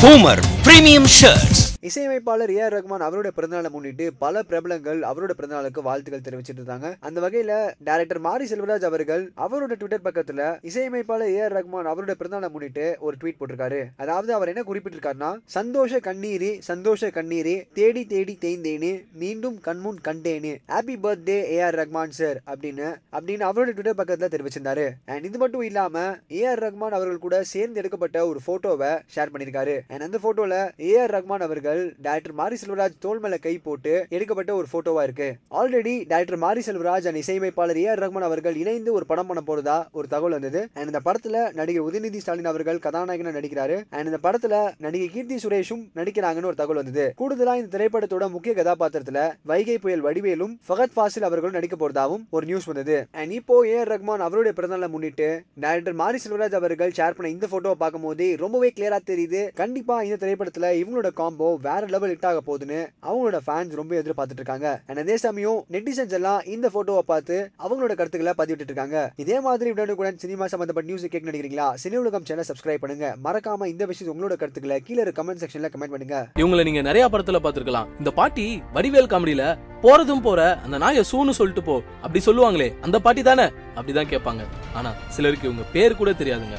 Boomer Premium Shirts. இசையமைப்பாளர் ஏ R Rahman அவருடைய பிறந்தநாளை முன்னிட்டு பல பிரபலங்கள் அவரோட பிறந்தநாளுக்கு வாழ்த்துக்கள் தெரிவிச்சிட்டு இருந்தாங்க அந்த வகையில டைரக்டர் மாரி செல்வராஜ் அவர்கள் அவரோட ட்விட்டர் பக்கத்துல இசையமைப்பாளர் ஏ ஆர் ரஹ்மான் அவரோட பிறந்தநாளை முன்னிட்டு ஒரு ட்வீட் போட்டிருக்காரு. அதாவது அவர் என்ன குறிப்பிட்டிருக்காருன்னா சந்தோஷ கண்ணீரே சந்தோஷ கண்ணீரே தேடி தேடி தேய்ந்தேனே மீண்டும் கண்முன் கண்டேனே happy birthday A R Rahman sir அப்படின்னு அப்படின்னு அவரோட ட்விட்டர் பக்கத்துல தெரிவிச்சிருந்தாரு. அண்ட் இது மட்டும் இல்லாம ஏ ஆர் ரஹ்மான் அவர்கள் கூட சேர்ந்து எடுக்கப்பட்ட ஒரு போட்டோவை ஷேர் பண்ணியிருக்காரு அண்ட் அந்த போட்டோல ஏ ஆர் ரஹ்மான் அவர்கள் டைரக்டர் மாரி செல்வராஜ் தோல் மேல கை போட்டு எடுக்கப்பட்ட ஒரு போட்டோவா இருக்கு. ஆல்ரெடி டேரக்டர் மாரி செல்வராஜ் அண்ட் இசையமைப்பாளர் ஏ ஆர் ரஹ்மான் அவர்கள் இணைந்து ஒரு படம் பண்ண போறதா ஒரு தகவல் வந்தது. அண்ட் இந்த படத்துல நடிகர் உதயநிதி ஸ்டாலின் அவர்கள் கதாநாயகனா நடிக்கிறாரு. அண்ட் இந்த படத்துல நடிகை கீர்த்தி சுரேஷும் நடிக்கிறாங்கன்னு ஒரு தகவல் வந்தது. கூடுதலா இந்த திரைப்படத்தோட முக்கிய கதாபாத்திரத்துல வைகை புயல் வடிவேலும் ஃபகத் ஃபாசில் அவர்களும் நடிக்க போறதாவும் ஒரு நியூஸ் வந்தது. அண்ட் இப்போ ஏ ஆர் ரஹ்மான் அவருடைய பிறந்தநாளை முன்னிட்டு டேரக்டர் மாரி செல்வராஜ் அவர்கள் ஷேர் பண்ண இந்த போட்டோவை பார்க்கும்போது ரொம்பவே கிளியரா தெரியுது. கண்டிப்பா இந்த திரைப்படத்துல இவங்களோட காம்போ வேற லெவல் ஹிட் ஆக போகுதுன்னு அவங்களோட ஃபேன்ஸ் ரொம்ப எதிர்பார்த்துட்டு இருக்காங்க அண்ட் அதே சமயம் நெட்டிசன்ஸ் எல்லாம் இந்த போட்டோவை பார்த்து அவங்களோட கருத்துக்களை பதிவிட்டு இருக்காங்க இதே மாதிரி உடனுக்குடன் சினிமா சம்பந்தப்பட்ட நியூஸ் கேட்க நினைக்கிறீங்களா சினி உலகம் சேனல் சப்ஸ்கிரைப் பண்ணுங்க. மறக்காம இந்த விஷயம் உங்களோட கருத்துக்களை கீழே கமெண்ட் செக்ஷன்ல கமெண்ட் பண்ணுங்க. இவங்களை நீங்க நிறைய படத்துல பாத்துருக்கலாம் இந்த பாட்டி வடிவேல் காமெடியில போறதும் போற அந்த நாய சூன்னு சொல்லிட்டு போ அப்படி சொல்லுவாங்களே அந்த பாட்டி தானே? அப்படிதான் கேட்பாங்க. ஆனா சிலருக்கு இவங்க பேர் கூட தெரியாதுங்க.